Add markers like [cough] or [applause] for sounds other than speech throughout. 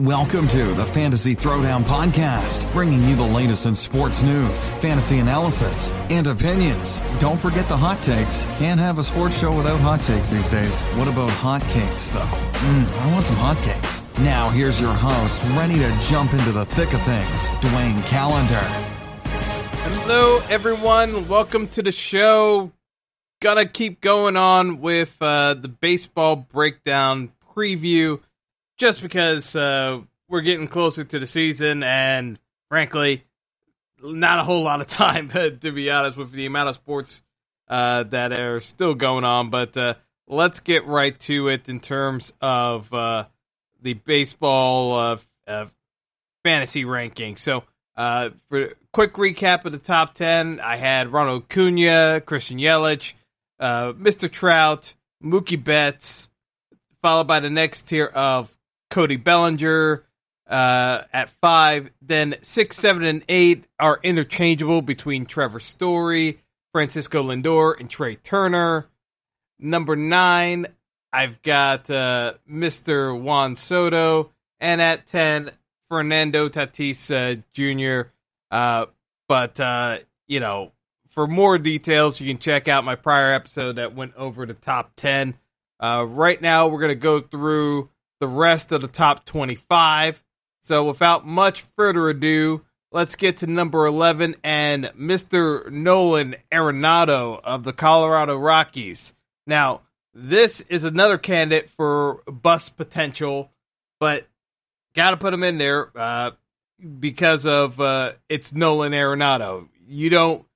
Welcome to the Fantasy Throwdown Podcast, bringing you the latest in sports news, fantasy analysis, and opinions. Don't forget the hot takes. Can't have a sports show without hot takes these days. What about hot cakes, though? Mmm, I want some hot cakes. Now, here's your host, ready to jump into the thick of things, Dwayne Calendar. Hello, everyone. Welcome to the show. Gonna keep going on with uh, the baseball breakdown preview just because uh, we're getting closer to the season, and frankly, not a whole lot of [laughs] time to be honest with the amount of sports uh, that are still going on. But uh, let's get right to it in terms of uh, the baseball uh, fantasy ranking. So, uh, for quick recap of the top ten, I had Ronald Acuna, Christian Yelich, Mr. Trout, Mookie Betts, followed by the next tier of Cody Bellinger uh, at five. Then six, seven, and eight are interchangeable between Trevor Story, Francisco Lindor, and Trea Turner. Number nine, I've got uh, Mr. Juan Soto. And at 10, Fernando Tatis uh, Jr. Uh, but, uh, you know, for more details, you can check out my prior episode that went over the top 10. Uh, right now, we're going to go through the rest of the top 25. So without much further ado, let's get to number 11 and Mr. Nolan Arenado of the Colorado Rockies. Now, this is another candidate for bust potential, but got to put him in there uh, because of uh, it's Nolan Arenado. You don't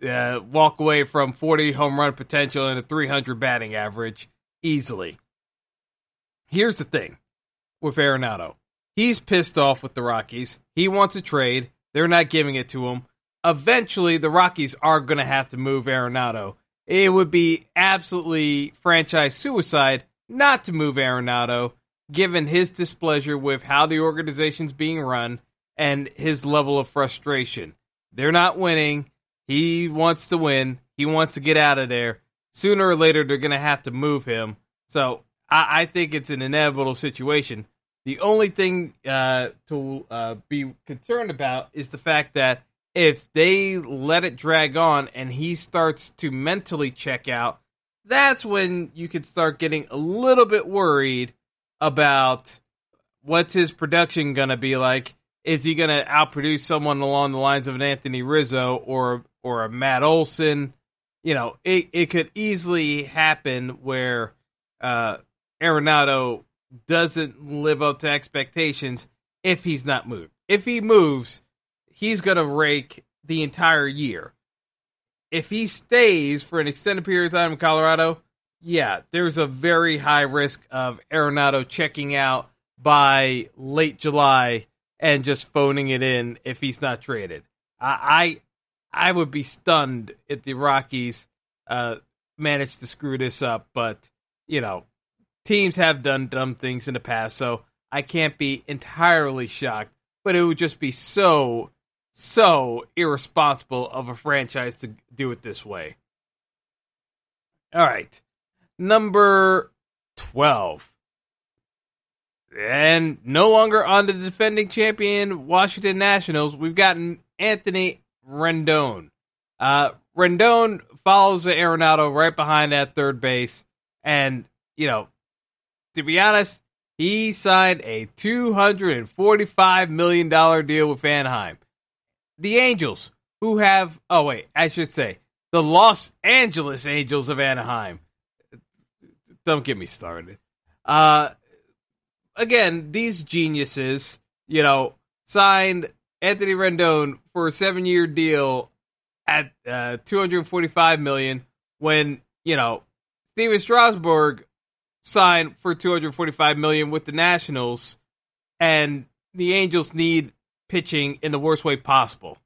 uh, walk away from 40 home run potential and a 300 batting average easily. Here's the thing with Arenado. He's pissed off with the Rockies. He wants a trade. They're not giving it to him. Eventually, the Rockies are going to have to move Arenado. It would be absolutely franchise suicide not to move Arenado, given his displeasure with how the organization's being run and his level of frustration. They're not winning. He wants to win. He wants to get out of there. Sooner or later, they're going to have to move him. So I, I think it's an inevitable situation. The only thing uh, to uh, be concerned about is the fact that if they let it drag on and he starts to mentally check out, that's when you could start getting a little bit worried about what's his production going to be like. Is he going to outproduce someone along the lines of an Anthony Rizzo or or a Matt Olson? You know, it, it could easily happen where uh, Arenado doesn't live up to expectations if he's not moved. If he moves, he's going to rake the entire year. If he stays for an extended period of time in Colorado, yeah, there's a very high risk of Arenado checking out by late July and just phoning it in if he's not traded. I I, I would be stunned if the Rockies uh, managed to screw this up, but you know teams have done dumb things in the past, so I can't be entirely shocked. But it would just be so, so irresponsible of a franchise to do it this way. All right. Number 12. And no longer on the defending champion Washington Nationals, we've gotten Anthony Rendon. Uh, Rendon follows the Arenado right behind at third base. And, you know, to be honest, he signed a $245 million deal with Anaheim. The Angels, who have, oh, wait, I should say, the Los Angeles Angels of Anaheim. Don't get me started. Uh, again, these geniuses, you know, signed Anthony Rendon for a seven year deal at uh, 245 million when you know Stephen Strasburg signed for 245 million with the Nationals, and the Angels need pitching in the worst way possible.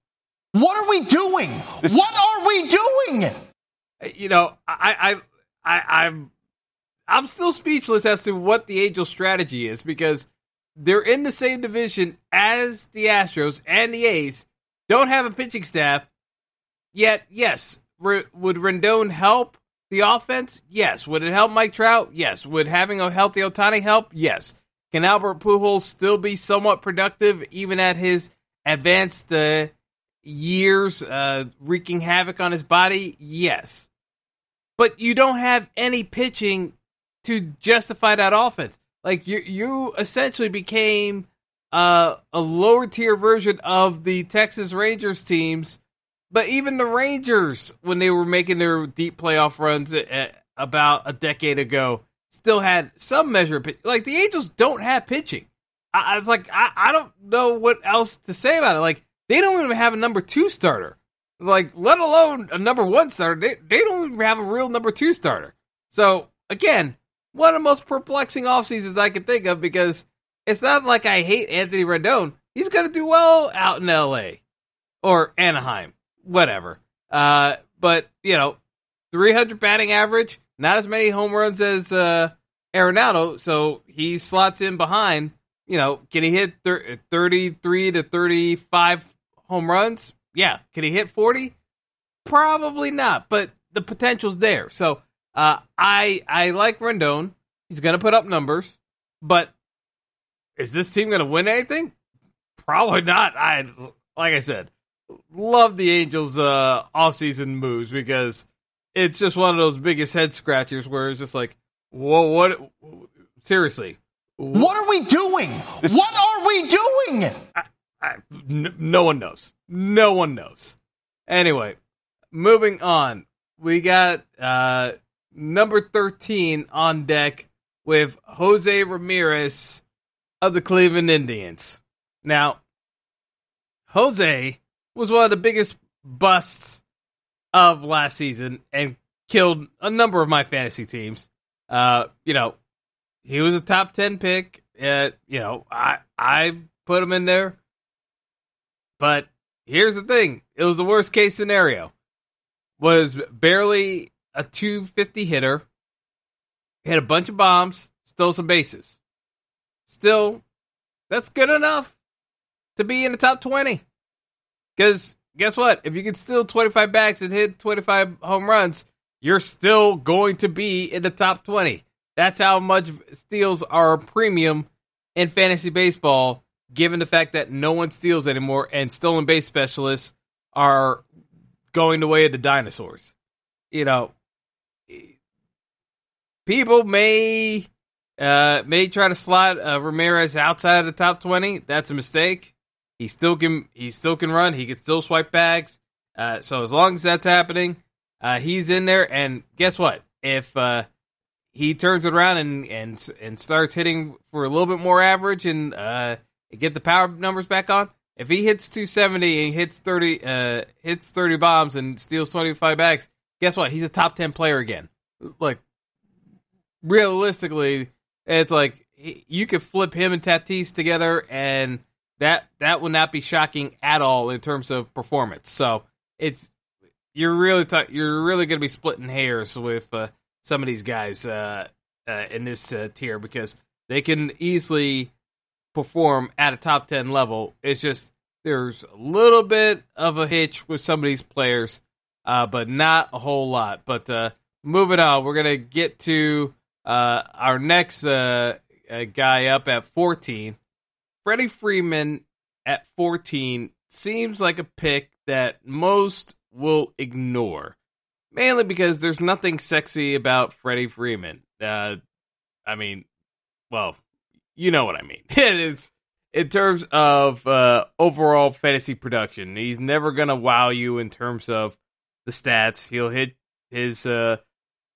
What are we doing? What are we doing? Uh, you know, I, I, I, I'm, I'm still speechless as to what the Angels' strategy is because they're in the same division as the Astros and the A's. Don't have a pitching staff yet. Yes, would Rendon help the offense? Yes. Would it help Mike Trout? Yes. Would having a healthy Ohtani help? Yes. Can Albert Pujols still be somewhat productive even at his advanced uh, years, uh, wreaking havoc on his body? Yes. But you don't have any pitching to justify that offense. Like you, you essentially became uh, a lower tier version of the Texas Rangers teams. But even the Rangers, when they were making their deep playoff runs at, at about a decade ago, still had some measure of pitch. Like the Angels don't have pitching. I, I was like, I, I don't know what else to say about it. Like they don't even have a number two starter. Like let alone a number one starter. They they don't even have a real number two starter. So again, one of the most perplexing off seasons I can think of because it's not like I hate Anthony Rendon. He's gonna do well out in L.A. or Anaheim, whatever. Uh, but you know, 300 batting average, not as many home runs as uh, Arenado, so he slots in behind. You know, can he hit thir- 33 to 35 home runs? Yeah. Can he hit 40? Probably not, but the potential's there. So uh, I I like Rendon. He's going to put up numbers, but is this team going to win anything? Probably not. I like I said, love the Angels' uh, off-season moves because it's just one of those biggest head scratchers where it's just like, whoa, what? Seriously, what are we doing? This, what are we doing? I, I, n- no one knows. No one knows. Anyway, moving on. We got uh, number 13 on deck with Jose Ramirez of the Cleveland Indians. Now, Jose was one of the biggest busts of last season and killed a number of my fantasy teams. Uh, you know, he was a top 10 pick. Uh, you know, I I put him in there. But here's the thing. It was the worst case scenario. Was barely a 250 hitter. Hit a bunch of bombs, stole some bases. Still, that's good enough to be in the top 20. Because guess what? If you can steal 25 bags and hit 25 home runs, you're still going to be in the top 20. That's how much steals are a premium in fantasy baseball, given the fact that no one steals anymore and stolen base specialists are going the way of the dinosaurs. You know, people may uh, may try to slot uh, Ramirez outside of the top 20. That's a mistake. He still can he still can run. He can still swipe bags. Uh, so as long as that's happening, uh, he's in there. And guess what? If uh, he turns it around and and and starts hitting for a little bit more average and uh, get the power numbers back on, if he hits 270 and hits 30 uh, hits 30 bombs and steals 25 bags, guess what? He's a top 10 player again. Like realistically, it's like you could flip him and Tatis together and that that would not be shocking at all in terms of performance. So it's you're really t- you're really going to be splitting hairs with uh, some of these guys uh, uh, in this uh, tier because they can easily perform at a top ten level. It's just there's a little bit of a hitch with some of these players, uh, but not a whole lot. But uh, moving on, we're gonna get to our next guy up at 14 Freddie Freeman at 14 seems like a pick that most will ignore, mainly because there's nothing sexy about Freddie Freeman. Uh, I mean, well, you know what I mean. [laughs] it is in terms of uh, overall fantasy production. He's never gonna wow you in terms of the stats. He'll hit his uh,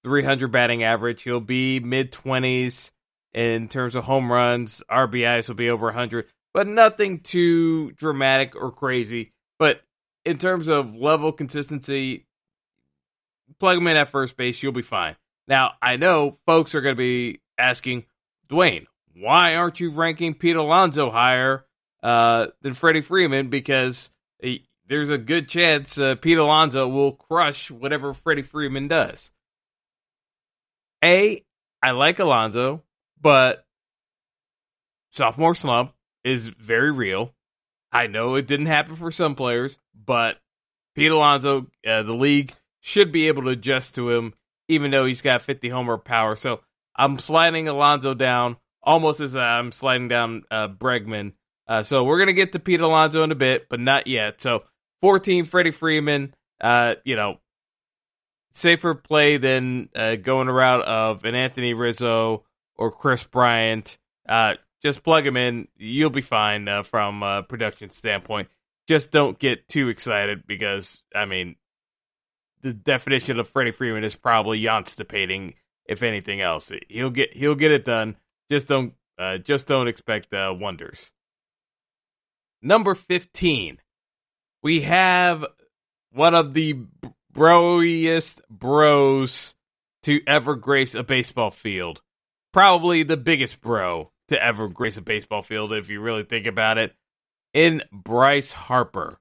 300 batting average. He'll be mid 20s in terms of home runs, RBIs will be over 100. but nothing too dramatic or crazy. But in terms of level consistency, plug him in at first base, you'll be fine. Now, I know folks are going to be asking, Dwayne, why aren't you ranking Pete Alonso higher uh, than Freddie Freeman? Because he, there's a good chance uh, Pete Alonso will crush whatever Freddie Freeman does. A, I like Alonso, but sophomore slump is very real. I know it didn't happen for some players, but Pete Alonso, uh, the league should be able to adjust to him, even though he's got 50 homer power. So I'm sliding Alonso down almost as I'm sliding down uh, Bregman. Uh, so we're gonna get to Pete Alonso in a bit, but not yet. So 14, Freddie Freeman. Uh, you know, safer play than uh, going around of an Anthony Rizzo or Kris Bryant. Uh, just plug him in. You'll be fine uh, from a production standpoint. Just don't get too excited because, I mean, the definition of Freddie Freeman is probably constipating, if anything else. He'll get he'll get it done. Just don't uh, just don't expect uh, wonders. Number fifteen, we have one of the broiest bros to ever grace a baseball field. Probably the biggest bro to ever grace a baseball field, if you really think about it. In Bryce Harper.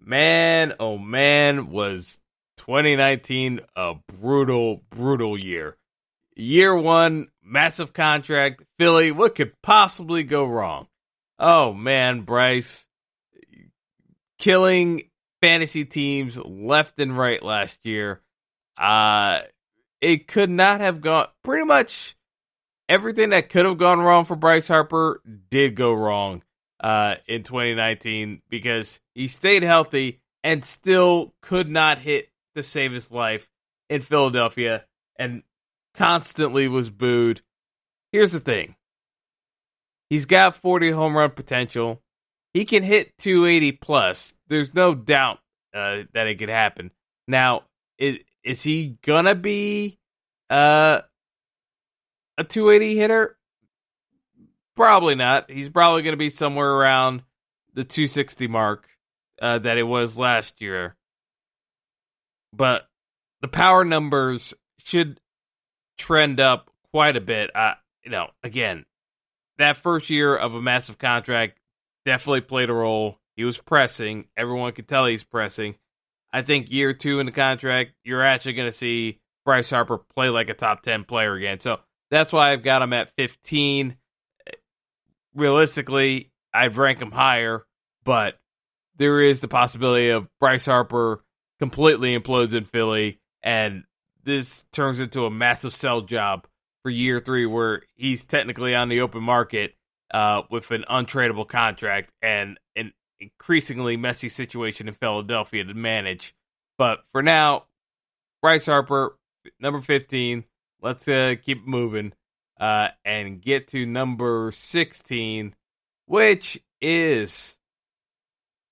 Man, oh man, was 2019 a brutal, brutal year. Year one, massive contract, Philly. What could possibly go wrong? Oh man, Bryce killing fantasy teams left and right last year. Uh it could not have gone pretty much everything that could have gone wrong for Bryce Harper did go wrong uh in 2019 because he stayed healthy and still could not hit to save his life in Philadelphia and constantly was booed. Here's the thing. He's got 40 home run potential. He can hit 280 plus. There's no doubt uh, that it could happen. Now, is, is he gonna be uh, a 280 hitter? Probably not. He's probably gonna be somewhere around the 260 mark uh, that it was last year. But the power numbers should trend up quite a bit. You know, again, that first year of a massive contract definitely played a role. He was pressing. Everyone could tell he's pressing. I think year two in the contract, you're actually going to see Bryce Harper play like a top 10 player again. So that's why I've got him at 15. Realistically, I'd rank him higher, but there is the possibility of Bryce Harper completely implodes in Philly and this turns into a massive sell job for year three where he's technically on the open market uh, with an untradeable contract and an increasingly messy situation in Philadelphia to manage. But for now, Bryce Harper, number 15. Let's uh, keep moving uh, and get to number 16, which is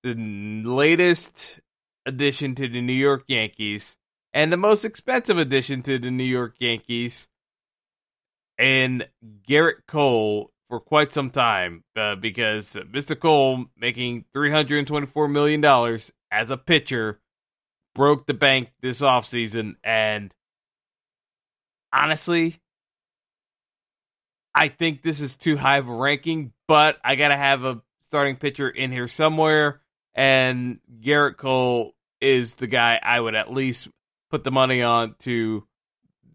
the latest addition to the New York Yankees and the most expensive addition to the New York Yankees and Gerrit Cole for quite some time uh, because Mr. Cole making $324 million as a pitcher broke the bank this offseason. And honestly, I think this is too high of a ranking, but I got to have a starting pitcher in here somewhere. And Gerrit Cole is the guy I would at least put the money on to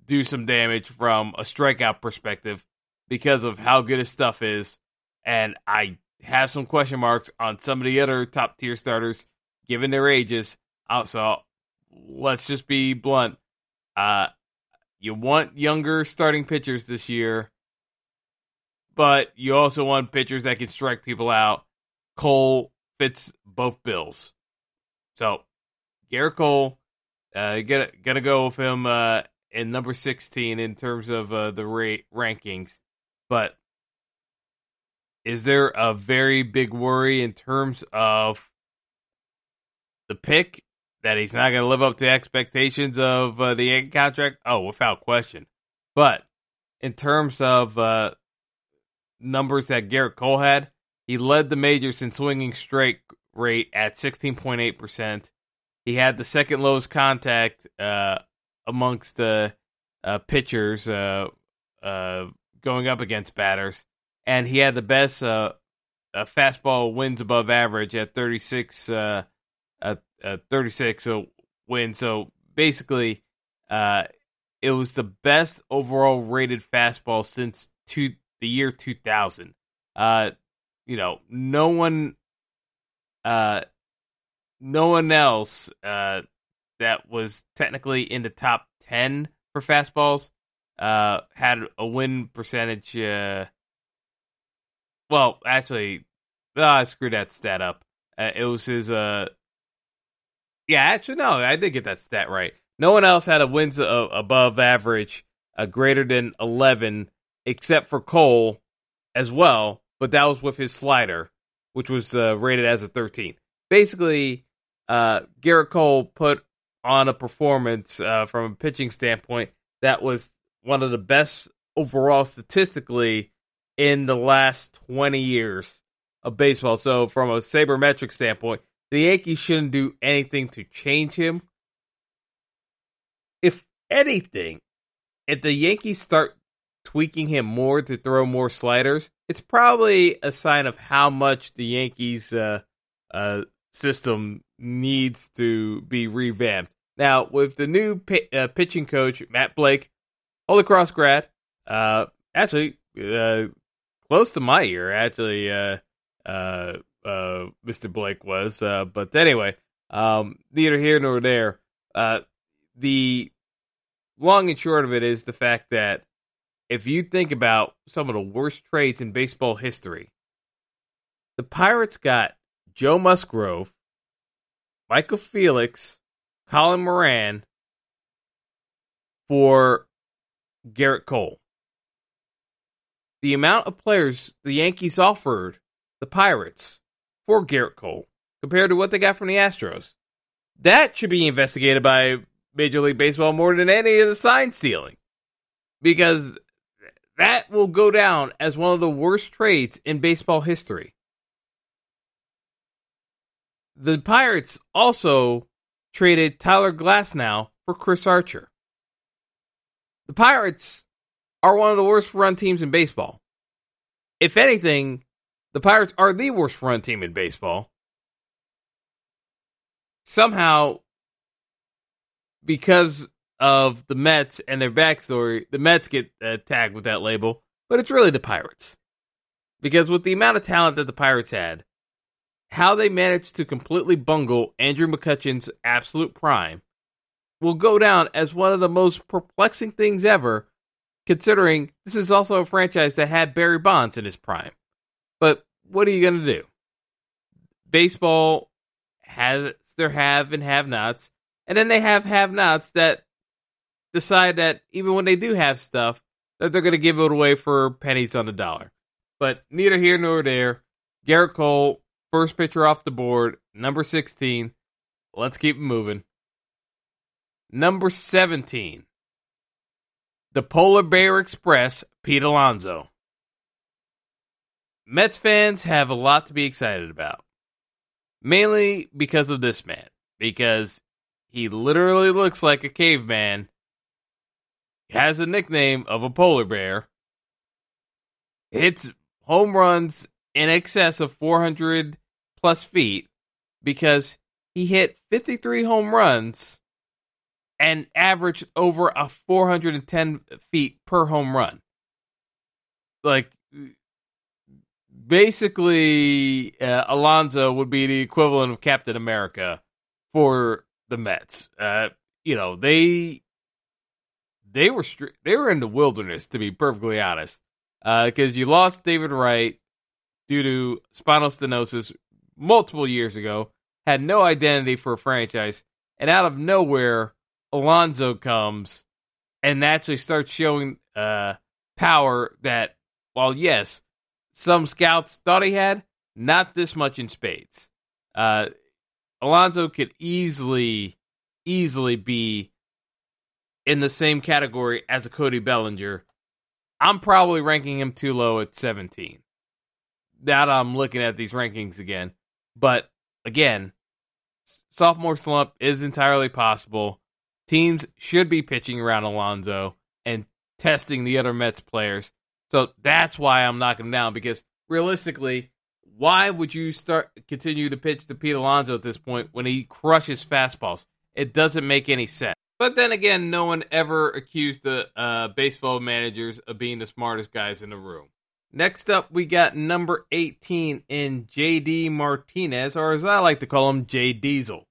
do some damage from a strikeout perspective because of how good his stuff is. And I have some question marks on some of the other top tier starters given their ages. Also, let's just be blunt. Uh, you want younger starting pitchers this year, but you also want pitchers that can strike people out. Cole fits both bills. So, Gerrit Cole, uh, gonna gonna go with him uh, in number sixteen in terms of uh, the rate rankings. But is there a very big worry in terms of the pick that he's not going to live up to expectations of uh, the Yankee contract? Oh, without question. But in terms of uh, numbers that Gerrit Cole had, he led the majors in swinging strike rate at 16.8%. He had the second lowest contact uh, amongst the uh, pitchers uh, uh, going up against batters. And he had the best uh, fastball wins above average at 36, uh, 36 so win. So basically, uh, it was the best overall rated fastball since two, the year 2000. Uh, you know, no one, uh, no one else uh, that was technically in the top 10 for fastballs uh, had a win percentage. Uh, well, actually, I screwed that stat up. Uh, it was his. Uh, yeah, actually, no, I did get that stat right. No one else had a wins above average, uh, greater than 11, except for Cole as well, but that was with his slider, which was uh, rated as a 13. Basically, uh, Gerrit Cole put on a performance uh, from a pitching standpoint that was one of the best overall statistically in the last 20 years of baseball. So, from a sabermetric standpoint, the Yankees shouldn't do anything to change him if anything, if the Yankees start tweaking him more to throw more sliders, it's probably a sign of how much the Yankees uh, uh, system needs to be revamped. Now, with the new p- uh, pitching coach, Matt Blake, Holy Cross grad, uh, actually uh, close to my year, actually, uh, Mr. Blake was. but anyway, um, neither here nor there the long and short of it is the fact that if you think about some of the worst trades in baseball history, the Pirates got Joe Musgrove, Michael Feliz, Colin Moran for Gerrit Cole. The amount of players the Yankees offered the Pirates for Gerrit Cole compared to what they got from the Astros. That should be investigated by Major League Baseball more than any of the sign stealing because that will go down as one of the worst trades in baseball history. The Pirates also traded Tyler Glasnow for Chris Archer. The Pirates are one of the worst run teams in baseball. If anything, the Pirates are the worst run team in baseball. Somehow, because of the Mets and their backstory, the Mets get uh, tagged with that label, but it's really the Pirates. Because with the amount of talent that the Pirates had, how they managed to completely bungle Andrew McCutchen's absolute prime will go down as one of the most perplexing things ever, considering this is also a franchise that had Barry Bonds in his prime. What are you going to do? Baseball has their have and have nots, and then they have have nots that decide that even when they do have stuff, that they're going to give it away for pennies on the dollar. But neither here nor there. Gerrit Cole, first pitcher off the board, number 16. Let's keep moving. Number 17. The Polar Bear Express, Pete Alonso. Mets fans have a lot to be excited about. Mainly because of this man. Because he literally looks like a caveman. He has a nickname of a polar bear. Hits home runs in excess of 400 plus feet because he hit 53 home runs and averaged over a 410 feet per home run. Like, basically, uh, Alonso would be the equivalent of Captain America for the Mets. Uh, you know, they they were they were in the wilderness to be perfectly honest, because uh, you lost David Wright due to spinal stenosis multiple years ago, had no identity for a franchise, and out of nowhere, Alonso comes and actually starts showing uh, power that, while yes, some scouts thought he had, not this much in spades. Uh, Alonso could easily, easily be in the same category as a Cody Bellinger. I'm probably ranking him too low at 17. now that I'm looking at these rankings again. But again, sophomore slump is entirely possible. Teams should be pitching around Alonso and testing the other Mets players. So that's why I'm knocking him down because realistically, why would you start continue to pitch to Pete Alonso at this point when he crushes fastballs? It doesn't make any sense. But then again, no one ever accused the uh, baseball managers of being the smartest guys in the room. Next up, we got number 18 in JD Martinez, or as I like to call him, J Diesel.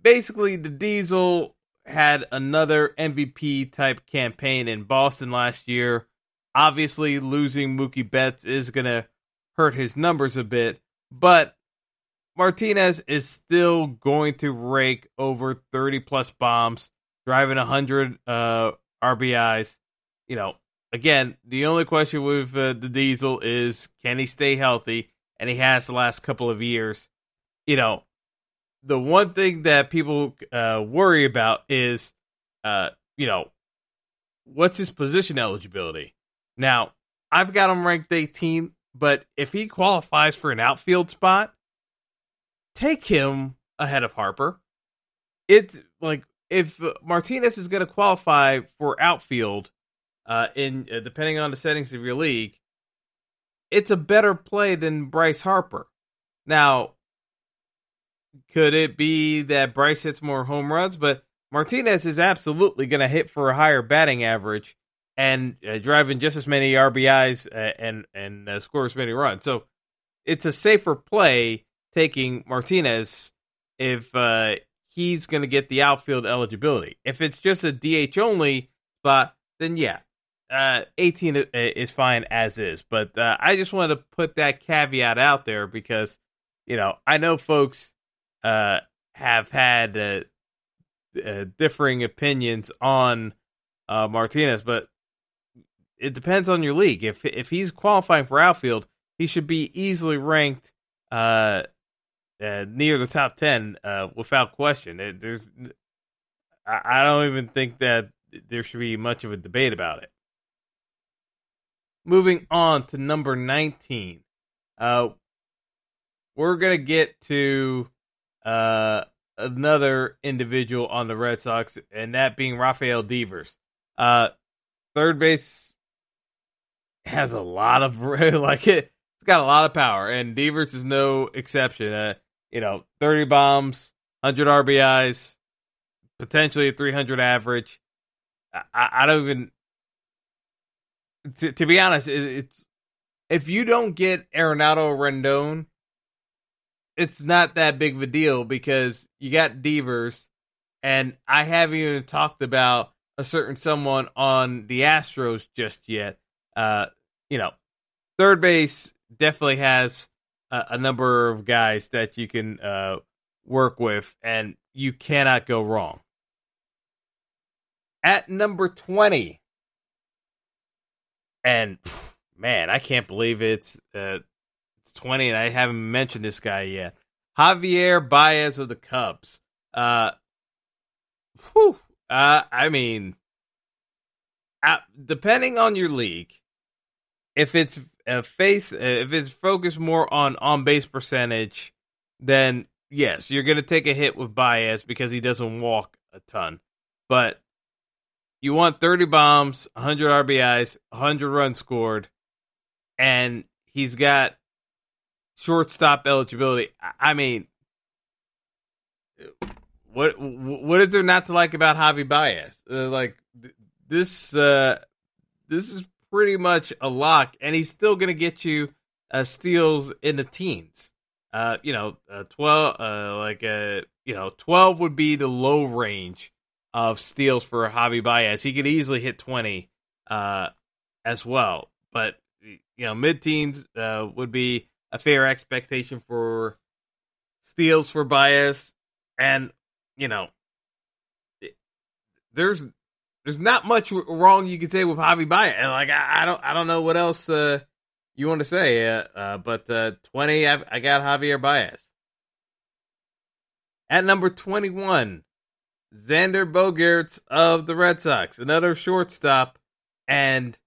Basically, the Diesel had another MVP type campaign in Boston last year. Obviously, losing Mookie Betts is going to hurt his numbers a bit, but Martinez is still going to rake over 30 plus bombs, driving 100 uh, RBIs. You know, again, the only question with uh, the Diesel is can he stay healthy? And he has the last couple of years. You know, the one thing that people uh, worry about is, uh, you know, what's his position eligibility? Now, I've got him ranked 18, but if he qualifies for an outfield spot, take him ahead of Harper. It's like if Martinez is going to qualify for outfield, uh, in uh, depending on the settings of your league, it's a better play than Bryce Harper. Now, could it be that Bryce hits more home runs? But Martinez is absolutely going to hit for a higher batting average and uh, driving just as many RBIs uh, and and uh, score as many runs. So it's a safer play taking Martinez if uh, he's going to get the outfield eligibility. If it's just a DH only spot, then yeah, uh, 18 uh, is fine as is. But uh, I just wanted to put that caveat out there because, you know, I know folks uh, have had uh, differing opinions on Martinez, but it depends on your league. If if he's qualifying for outfield, he should be easily ranked uh, uh, near the top ten uh, without question. It, there's, I, don't even think that there should be much of a debate about it. Moving on to number nineteen, uh, we're gonna get to uh, another individual on the Red Sox, and that being Rafael Devers. Uh, third base has a lot of [laughs] like it. It's got a lot of power, and Devers is no exception. Uh, you know, 30 bombs, 100 RBIs, potentially a 300 average. I, I don't even. To, to be honest, it, it's if you don't get Arenado Rendon, it's not that big of a deal because you got Devers, and I haven't even talked about a certain someone on the Astros just yet. Uh, you know, third base definitely has a, a number of guys that you can uh, work with, and you cannot go wrong. At number 20, and man, I can't believe it's uh, it's 20 and I haven't mentioned this guy yet. Javier Baez of the Cubs. Uh, whew, uh, I mean, uh, depending on your league, if it's a face if it's focused more on on base percentage, then yes, you're gonna take a hit with Baez because he doesn't walk a ton. But you want 30 bombs, 100 RBIs, 100 runs scored, and he's got shortstop eligibility. I mean, what what is there not to like about Javi Baez? Uh, like this, uh, this is pretty much a lock, and he's still going to get you uh, steals in the teens. Uh, you know, uh, twelve, uh, like uh, you know, twelve would be the low range of steals for Javi Baez. He could easily hit twenty uh, as well, but you know, mid teens uh, would be a fair expectation for steals for Baez, and you know, there's there's not much wrong you can say with Javi Baez. And like I, I, don't I don't know what else uh, you want to say. Uh, uh, but uh, twenty, I've, I got Javier Baez. At number twenty one, Xander Bogaerts of the Red Sox, another shortstop, and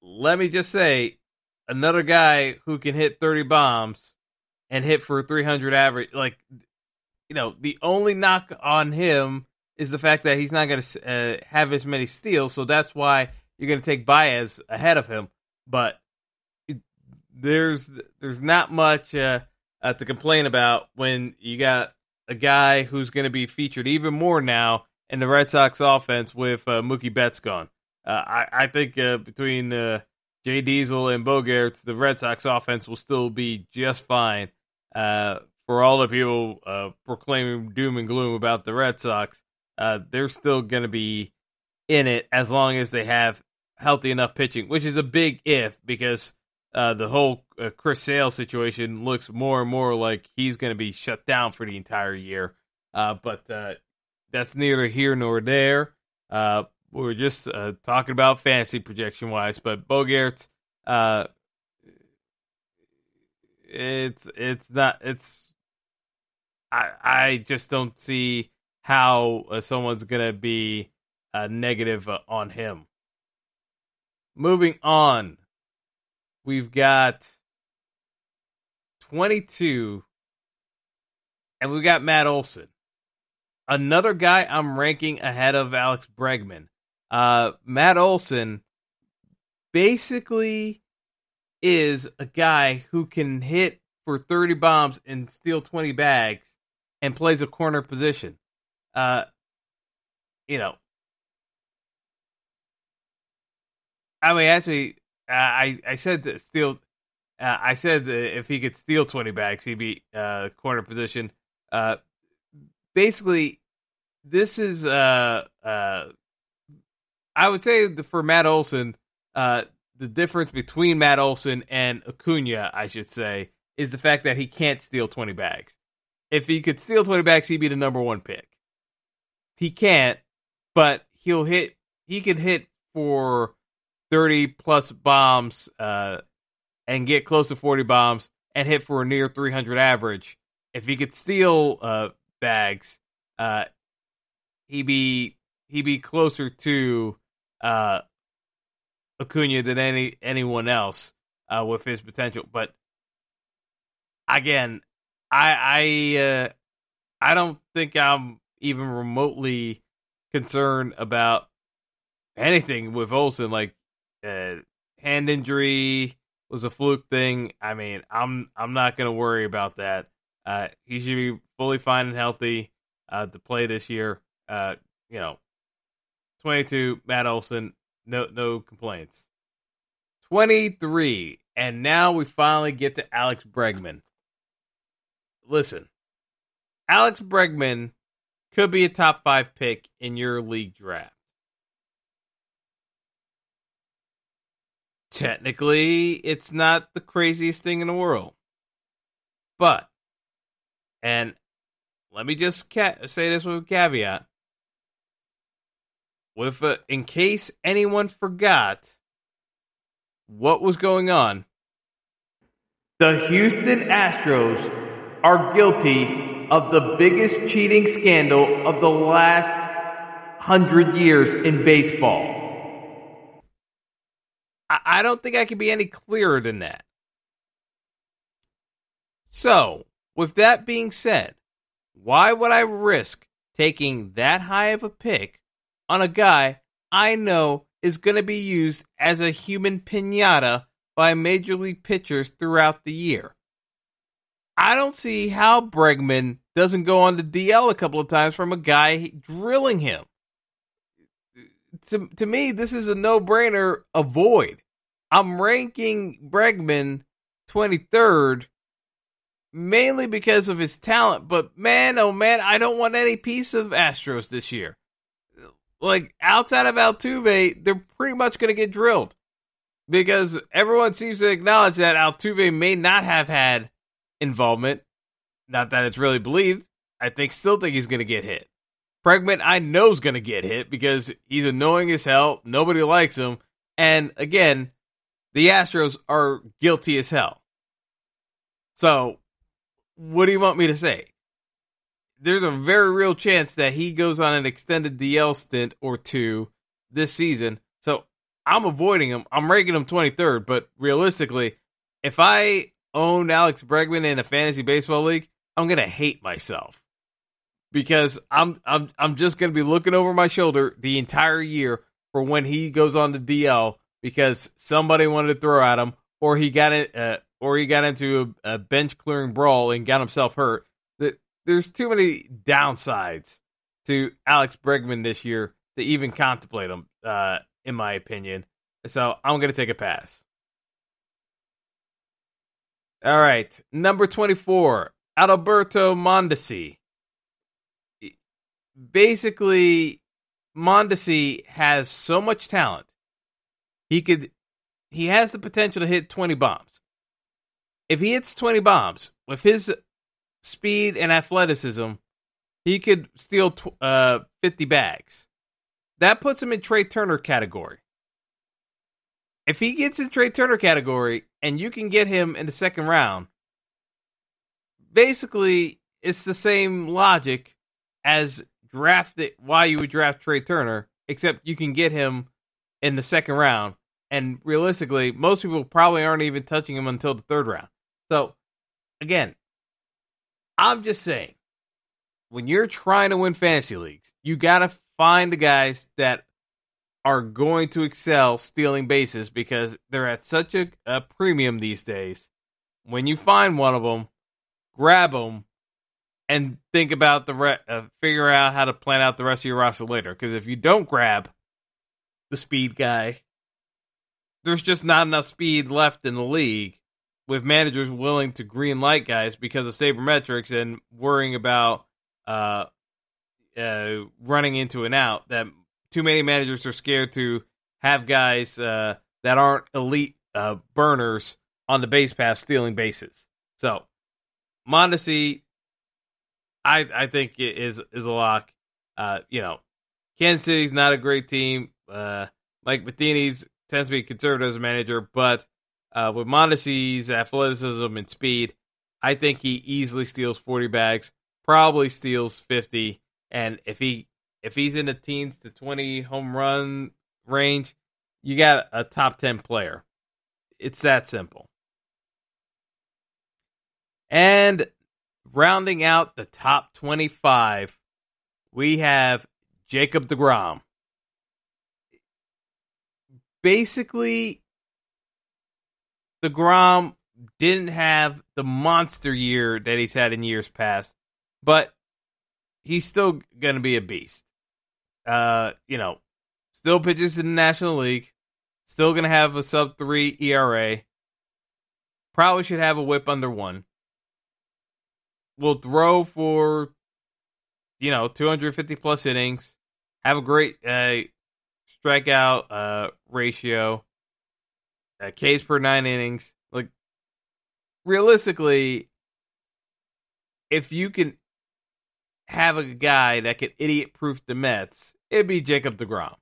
let me just say, another guy who can hit 30 bombs and hit for 300 average. Like, you know, the only knock on him is the fact that he's not going to uh, have as many steals. So that's why you're going to take Baez ahead of him. But it, there's there's not much uh, uh, to complain about when you got a guy who's going to be featured even more now in the Red Sox offense with uh, Mookie Betts gone. Uh, I, I think uh, between Jay Diesel and Bogaerts, the Red Sox offense will still be just fine. For all the people proclaiming doom and gloom about the Red Sox, uh, they're still going to be in it as long as they have healthy enough pitching, which is a big if because uh, the whole uh, Chris Sale situation looks more and more like he's going to be shut down for the entire year. Uh, but uh, that's neither here nor there. Uh, we're just uh, talking about fantasy projection wise, but Bogaerts, it's it's not it's I I just don't see how uh, someone's going to be uh, negative uh, on him. Moving on we've got 22, and we've got Matt Olson. Another guy I'm ranking ahead of Alex Bregman. Uh, Matt Olson basically is a guy who can hit for 30 bombs and steal 20 bags and plays a corner position. Uh, you know, I mean, actually, uh, I I said steal. Uh, I said if he could steal twenty bags, he'd be uh, corner position. Uh, basically, this is uh uh. I would say the, for Matt Olson, uh, the difference between Matt Olson and Acuna, I should say, is the fact that he can't steal twenty bags. If he could steal twenty bags, he'd be the number one pick. He can't, but he'll hit. He could hit for 30 plus bombs uh, and get close to 40 bombs and hit for a near 300 average. If he could steal uh, bags, uh, he'd be he'd be closer to uh, Acuna than any anyone else uh, with his potential. But again, I I uh, I don't think I'm even remotely concerned about anything with Olson. Like uh, hand injury was a fluke thing. I mean, I'm I'm not to worry about that. Uh, he should be fully fine and healthy uh, to play this year. Uh, you know, 22, Matt Olson, no no complaints. 23, and now we finally get to Alex Bregman. Listen, Alex Bregman could be a top five pick in your league draft. technically it's not the craziest thing in the world. But, and let me just ca- say this with a caveat. With a, in case anyone forgot what was going on, the Houston Astros are guilty of the biggest cheating scandal of the last hundred years in baseball. I don't think I can be any clearer than that. So, with that being said, why would I risk taking that high of a pick on a guy I know is going to be used as a human pinata by major league pitchers throughout the year? I don't see how Bregman doesn't go on the DL a couple of times from a guy drilling him. To, to me, this is a no brainer avoid. I'm ranking Bregman 23rd mainly because of his talent, but man, oh man, I don't want any piece of Astros this year. Like outside of Altuve, they're pretty much going to get drilled because everyone seems to acknowledge that Altuve may not have had involvement. Not that it's really believed. I think still think he's going to get hit. Bregman, I know is going to get hit because he's annoying as hell. Nobody likes him. And again, the Astros are guilty as hell. So, what do you want me to say? There's a very real chance that he goes on an extended DL stint or two this season. So, I'm avoiding him. I'm ranking him 23rd, but realistically, if I own Alex Bregman in a fantasy baseball league, I'm gonna hate myself because I'm I'm I'm just gonna be looking over my shoulder the entire year for when he goes on the DL because somebody wanted to throw at him or he got it uh, or he got into a, a bench clearing brawl and got himself hurt. That there's too many downsides to Alex Bregman this year to even contemplate him, uh, in my opinion. So I'm gonna take a pass. All right, number 24, Adalberto Mondesi. Basically, Mondesi has so much talent. He could he has the potential to hit 20 bombs. If he hits 20 bombs with his speed and athleticism, he could steal tw- uh, 50 bags. That puts him in Trea Turner category. If he gets in Trea Turner category and you can get him in the second round, basically it's the same logic as draft it why you would draft Trea Turner, except you can get him in the second round. And realistically, most people probably aren't even touching him until the third round. So again, I'm just saying, when you're trying to win fantasy leagues, you gotta find the guys that are going to excel stealing bases because they're at such a, a premium these days. When you find one of them, grab them and think about the re- uh, figure out how to plan out the rest of your roster later. Because if you don't grab the speed guy, there's just not enough speed left in the league with managers willing to green light guys because of sabermetrics and worrying about uh, uh, running into an out that too many managers are scared to have guys uh, that aren't elite uh, burners on the base pass stealing bases. So Mondesi, I I think is is a lock. Uh, you know, Kansas City's not a great team. Uh, Mike Matheny's tends to be conservative as a manager, but uh, with Mondesi's athleticism and speed, I think he easily steals 40 bags, probably steals 50. And if he if he's in the teens to 20 home run range, you got a top 10 player. It's that simple. And rounding out the top 25, we have Jacob DeGrom. Basically, DeGrom didn't have the monster year that he's had in years past, but he's still going to be a beast. Uh, you know, still pitches in the National League, still going to have a sub 3 ERA. Probably should have a WHIP under 1 will throw for you know 250 plus innings, have a great uh, strikeout uh, ratio, uh, Ks per nine innings. Like realistically, if you can have a guy that can idiot proof the Mets, it'd be Jacob Degrom.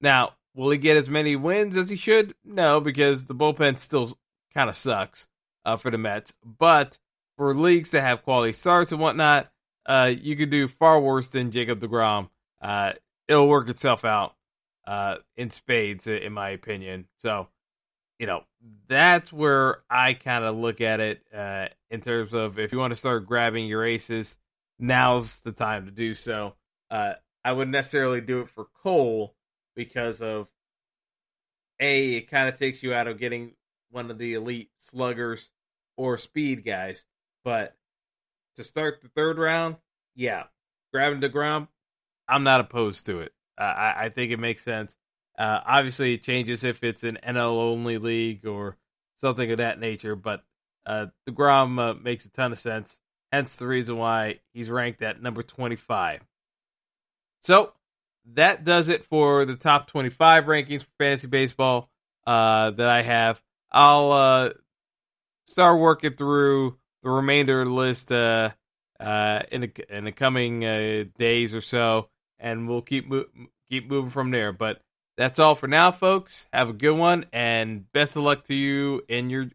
Now, will he get as many wins as he should? No, because the bullpen still kind of sucks uh, for the Mets. But for leagues that have quality starts and whatnot, uh, you could do far worse than Jacob DeGrom. Uh, it'll work itself out uh, in spades, in my opinion. So, you know, that's where I kind of look at it uh, in terms of if you want to start grabbing your aces, now's the time to do so. Uh, I wouldn't necessarily do it for Cole because of a it kind of takes you out of getting one of the elite sluggers or speed guys. But to start the third round, yeah, grabbing DeGrom, I'm not opposed to it. Uh, I, I think it makes sense. Uh, obviously, it changes if it's an NL only league or something of that nature, but uh, DeGrom uh, makes a ton of sense. Hence the reason why he's ranked at number 25. So that does it for the top 25 rankings for fantasy baseball uh, that I have. I'll uh, start working through the remainder list uh, uh, in the in the coming uh, days or so, and we'll keep mo- keep moving from there. But that's all for now, folks. Have a good one, and best of luck to you in your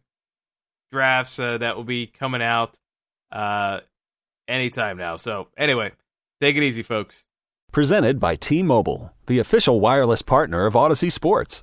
drafts uh, that will be coming out uh, anytime now. So anyway, take it easy, folks. Presented by T Mobile, the official wireless partner of Odyssey Sports.